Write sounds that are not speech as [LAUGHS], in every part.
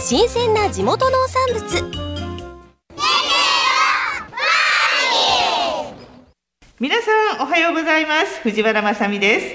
新鮮な地元農産物。皆さんおはようございます。藤原まさです。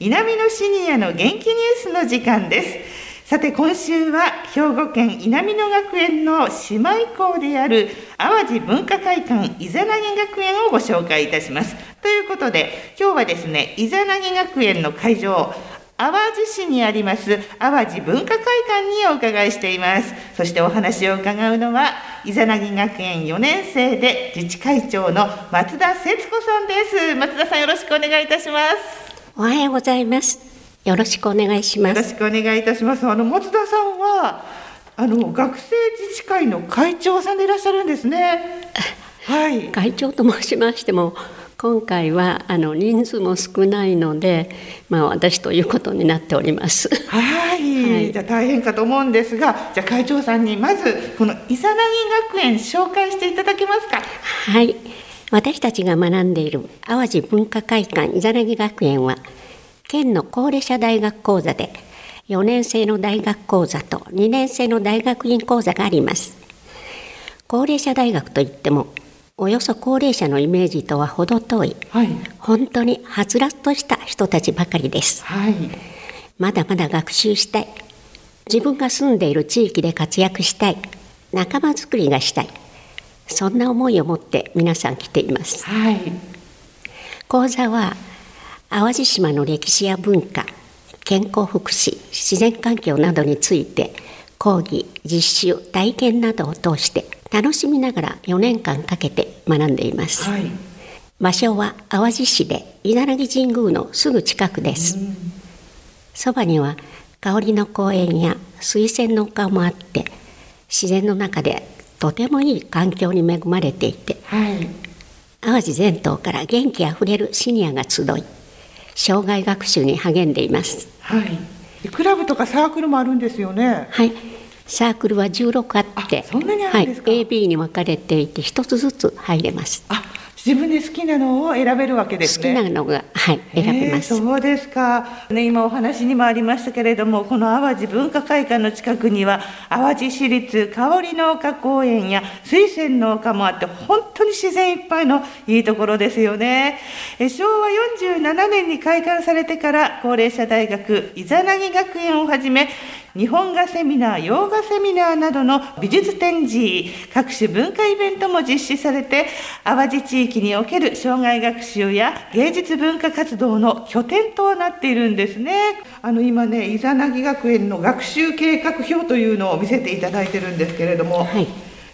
南のシニアの元気ニュースの時間です。さて今週は兵庫県稲美野学園の姉妹校である淡路文化会館イザナギ学園をご紹介いたします。ということで今日はですねイザナギ学園の会場淡路市にあります淡路文化会館にお伺いしています。そしてお話を伺うのはイザナギ学園4年生で自治会長の松田節子さんです。松田さんよろしくお願いいたします。おはようございます。よろしくお願いします。よろしくお願いいたします。あの松田さんはあの学生自治会の会長さんでいらっしゃるんですね。はい。会長と申しましても今回はあの人数も少ないので、まあ、私ということになっております。はい、はい、じゃあ大変かと思うんですがじゃあ会長さんにまずこの伊佐木学園紹介していただけますか。はい私たちが学んでいる淡路文化会館伊佐木学園は県の高齢者大学講座で4年生の大学講座と2年生の大学院講座があります。高齢者大学といってもおよそ高齢者のイメージとは程遠い、はい、本当にはつらつとした人たちばかりです、はい、まだまだ学習したい。自分が住んでいる地域で活躍したい。仲間づくりがしたい。そんな思いを持って皆さん来ています、はい、講座は淡路島の歴史や文化健康福祉自然環境などについて講義実習体験などを通して楽しみながら4年間かけて学んでいます、はい、場所は淡路市で稲荷神宮のすぐ近くです。そばには香りの公園や水仙の丘もあって自然の中でとてもいい環境に恵まれていて、はい、淡路全島から元気あふれるシニアが集い障害学習に励んでいます、はい、クラブとかサークルもあるんですよね。はいサークルは16あってそんなにはい、AB に分かれていて一つずつ入れますあ自分で好きなのを選べるわけですね。好きなのが、はい、選べます。そうですか。ね、今お話にもありましたけれども、この淡路文化会館の近くには、淡路市立香りの丘公園や水仙の丘もあって、本当に自然いっぱいのいいところですよね。え昭和47年に開館されてから、高齢者大学、イザナギ学園をはじめ、日本画セミナー、洋画セミナーなどの美術展示、各種文化イベントも実施されて、淡路地域における障害学習や芸術文化活動の拠点となっているんですね。あの今ね、イザナギ学園の学習計画表というのを見せていただいてるんですけれども、はい、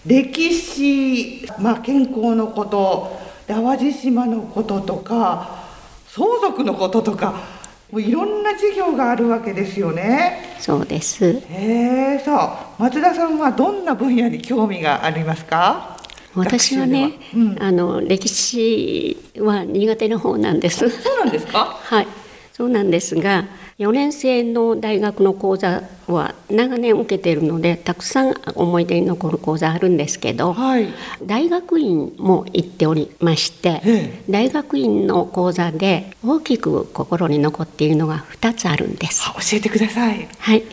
歴史、まあ、健康のこと、淡路島のこととか、相続のこととか、もういろんな授業があるわけですよね。そうです。ええ、さあ松田さんはどんな分野に興味がありますか？私はね、うん、あの歴史は苦手な方なんです。そうなんですか？[LAUGHS] はい、そうなんですが、4年生の大学の講座は長年受けているのでたくさん思い出に残る講座あるんですけど、はい、大学院も行っておりまして、大学院の講座で大きく心に残っているのが2つあるんです。教えてください。はい、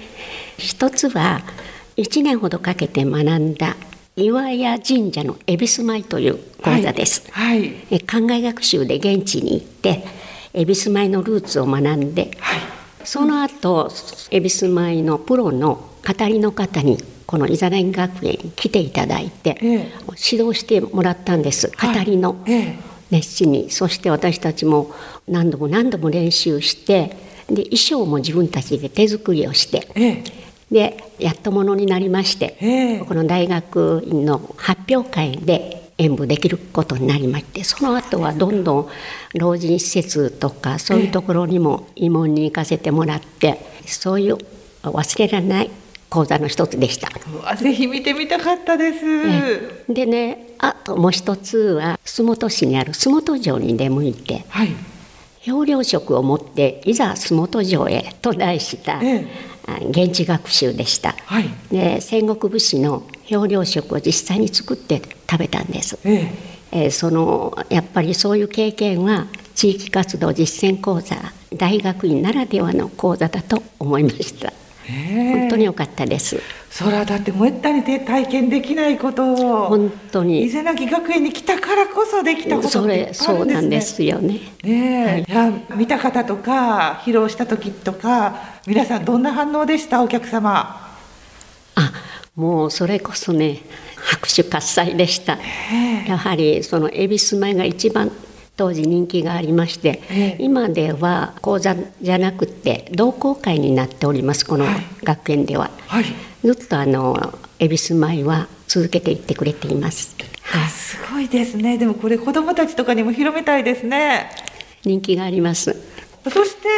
一つは1年ほどかけて学んだ岩屋神社の恵比寿舞という講座です。はい、はい、考え学習で現地に行って恵比寿舞のルーツを学んで、はいその後恵比寿舞のプロの語りの方にこのイザナイ学園に来ていただいて、ええ、指導してもらったんです。語りの熱心に、そして私たちも何度も何度も練習してで衣装も自分たちで手作りをして、え、でやっとものになりまして、この大学院の発表会で演舞できることになりましてその後はどんどん老人施設とかそういうところにも慰問に行かせてもらってそういう忘れられない講座の一つでした。ぜひ見てみたかったです。でねあともう一つは洲本市にある洲本城に出向いて、はい、職を持っていざ洲本城へと題した、ええ、現地学習でした、はい、で戦国武士の表領職を実際に作って食べたんです、ええ。えー、そのやっぱりそういう経験は地域活動実践講座大学院ならではの講座だと思いました。本当に良かったです。それはだってめったに体験できないことを本当に。伊勢崎学園に来たからこそできたことそれそうなんですよね。ね、はい、いや見た方とか披露した時とか皆さんどんな反応でした？お客様。あもうそれこそね拍手喝采でした。やはりその恵比寿前が一番当時人気がありまして、え今では講座じゃなくて同好会になっておりますこの学園では、はい。はい、ずっとあの恵比寿舞は続けていってくれています、はい、すごいですね。でもこれ子どもたちとかにも広めたいですね。人気があります。そして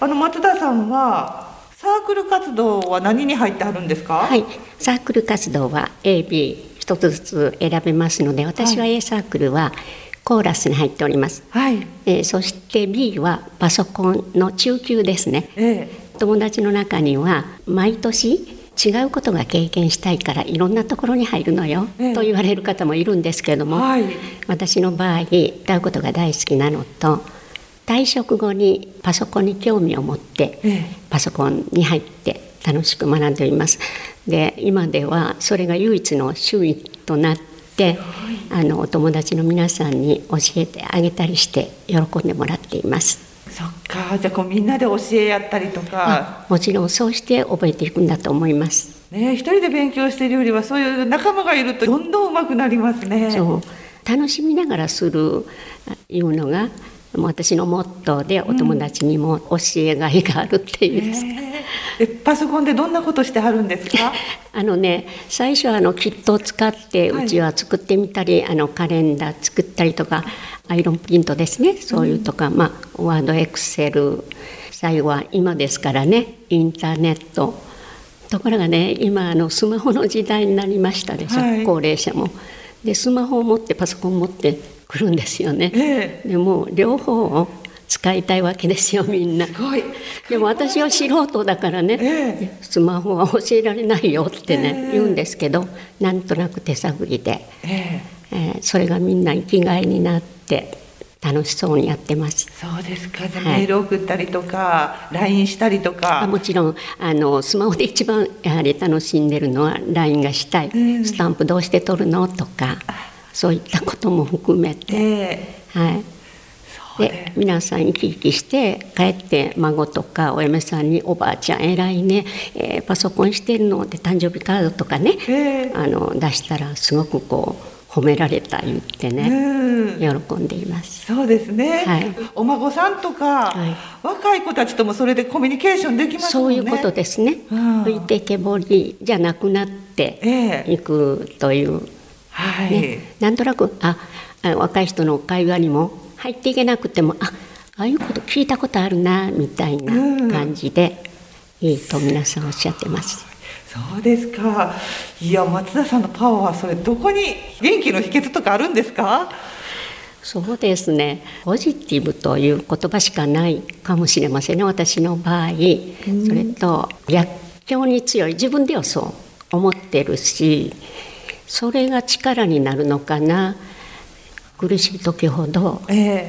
あの松田さんはサークル活動は何に入ってあるんですか？はい。サークル活動は AB 一つずつ選べますので私は A サークルは、コーラスに入っております、はい。えー、そして B はパソコンの中級ですね、えー、友達の中には毎年違うことが経験したいからいろんなところに入るのよ、えー、と言われる方もいるんですけれども、はい、私の場合歌うことが大好きなのと退職後にパソコンに興味を持って、パソコンに入って楽しく学んでおります。で今ではそれが唯一の趣味となって、あのお友達の皆さんに教えてあげたりして喜んでもらっています。そっかじゃあこうみんなで教え合ったりとかもちろんそうして覚えていくんだと思います。ね一人で勉強しているよりはそういう仲間がいるとどんどん上手くなりますね。そう楽しみながらするいうのが私のモットーでお友達にも教えがいがあるっていうです。か、うん、パソコンでどんなことしてはるんですか？[LAUGHS] あのね最初はあのキットを使ってうちは作ってみたり、はい、あのカレンダー作ったりとかアイロンプリントですね。そういうとか、うん、まあワードエクセル最後は今ですからねインターネット。ところがね今あのスマホの時代になりましたでしょ、はい、高齢者も。でスマホを持ってパソコンを持ってくるんですよね。えー、でも両方を使いたいわけですよみんな。でも私は素人だからね、えー、スマホは教えられないよってね、えー、言うんですけどなんとなく手探りで、えー、それがみんな生きがいになって楽しそうにやってます。そうですか。じゃメール送ったりとか、はい、LINE したりとか。もちろんあのスマホで一番やはり楽しんでるのは LINE がしたい、うん、スタンプどうして取るの？とか。そういったことも含めて、え。ー、はい。で皆さん行き来して帰って孫とかお嫁さんに「おばあちゃん偉いね、えー、パソコンしてるの?」って誕生日カードとかね、えー、あの出したらすごくこう褒められた言ってね、喜んでいます。そうですね、はい、お孫さんとか、はい、若い子たちともそれでコミュニケーションできます、ね、そういうことですね、置いてけぼりじゃなくなっていくという。はいね、なんとなくあ若い人の会話にも入っていけなくてもあああいうこと聞いたことあるなみたいな感じで、いいと皆さんおっしゃってます。そうですか。いや松田さんのパワーはそれどこに元気の秘訣とかあるんですか？そうですね。ポジティブという言葉しかないかもしれませんね。私の場合、それと逆境に強い自分ではそう思ってるし。それが力になるのかな。苦しい時ほど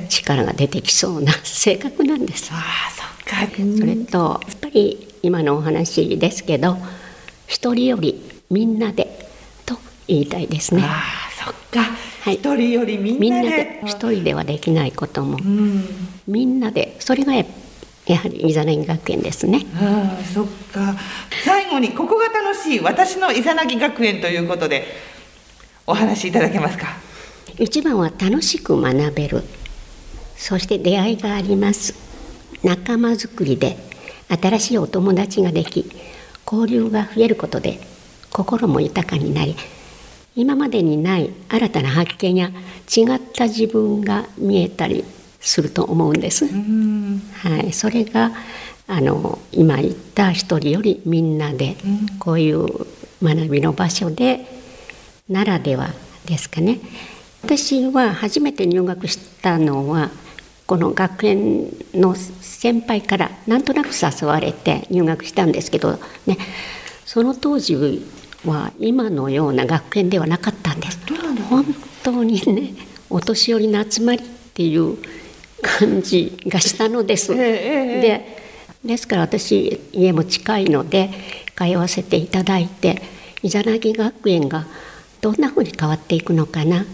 力が出てきそうな性格なんです。あそっか、それとやっぱり今のお話ですけど一人よりみんなでと言いたいですね。あそっか、はい、一人よりみんなで。一人ではできないことも、うん、みんなでそれがやはりイザナギ学園ですね。あそっか。最後にここが楽しい私のイザナギ学園ということでお話しいただけますか？一番は楽しく学べる。そして出会いがあります。仲間づくりで新しいお友達ができ交流が増えることで心も豊かになり今までにない新たな発見や違った自分が見えたりすると思うんです。はい、それがあの今言った一人よりみんなでこういう学びの場所でならではですかね。私は初めて入学したのはこの学園の先輩からなんとなく誘われて入学したんですけどね。その当時は今のような学園ではなかったんです。本当にねお年寄りの集まりっていう感じがしたのです。でですから私家も近いので通わせていただいてイザナギ学園がどんなふうに変わっていくのかな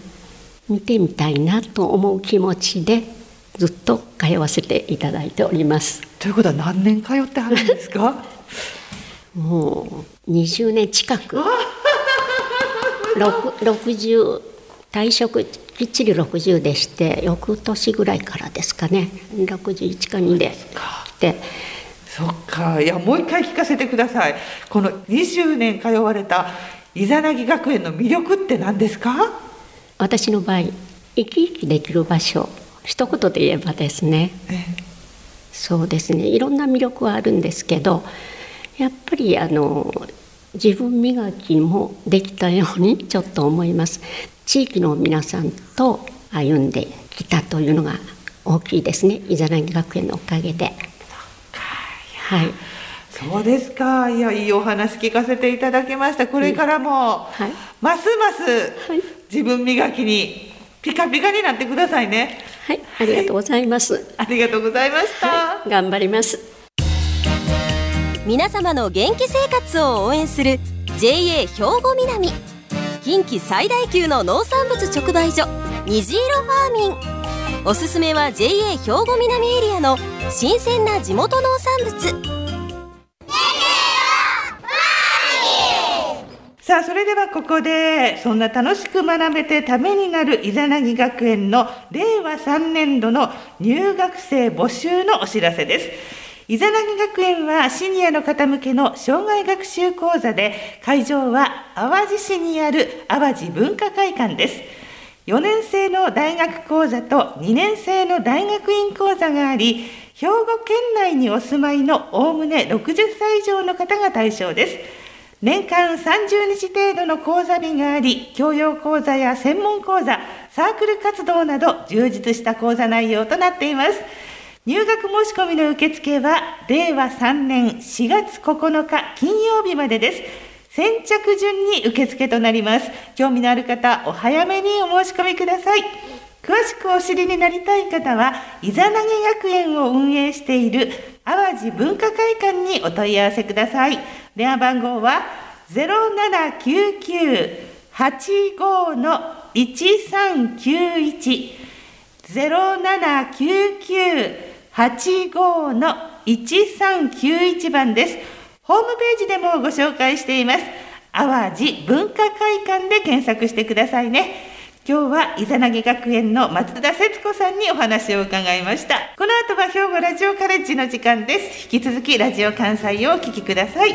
見てみたいなと思う気持ちでずっと通わせていただいております。ということは何年通ってはるんですか？[LAUGHS] もう20年近く [LAUGHS] 60退職きっちり60でして翌年ぐらいからですかね。61か2で。来て。そっか。いやもう一回聞かせてください。この20年通われたイザナギ学園の魅力って何ですか？私の場合生き生きできる場所。一言で言えばですね。そうですね。いろんな魅力はあるんですけどやっぱりあの自分磨きもできたようにちょっと思います。地域の皆さんと歩んできたというのが大きいですね。イザナギ学園のおかげで。はい。そうですか。いやいいお話聞かせていただきました。これからも、はい、ますます自分磨きにピカピカになってくださいね。はい。ありがとうございます、ありがとうございました、はい、頑張ります皆様の元気生活を応援する JA 兵庫南。近畿最大級の農産物直売所虹色ファーミン。おすすめは JA 兵庫南エリアの新鮮な地元農産物。さあそれではここでそんな楽しく学べてためになるイザナギ学園の令和3年度の入学生募集のお知らせです。イザナギ学園はシニアの方向けの障害学習講座で会場は淡路市にある淡路文化会館です。4年生の大学講座と2年生の大学院講座があり、兵庫県内にお住まいのおおむね60歳以上の方が対象です。年間30日程度の講座日があり、教養講座や専門講座、サークル活動など充実した講座内容となっています。入学申し込みの受付は令和3年4月9日金曜日までです。先着順に受付となります。興味のある方、お早めにお申し込みください。詳しくお知りになりたい方は、イザナギ学園を運営している淡路文化会館にお問い合わせください。電話番号は0799-85の1391 85の1391番です。ホームページでもご紹介しています。淡路文化会館で検索してくださいね。今日はイザナギ学園の松田節子さんにお話を伺いましたこの後は兵庫ラジオカレッジの時間です引き続きラジオ関西をお聞きください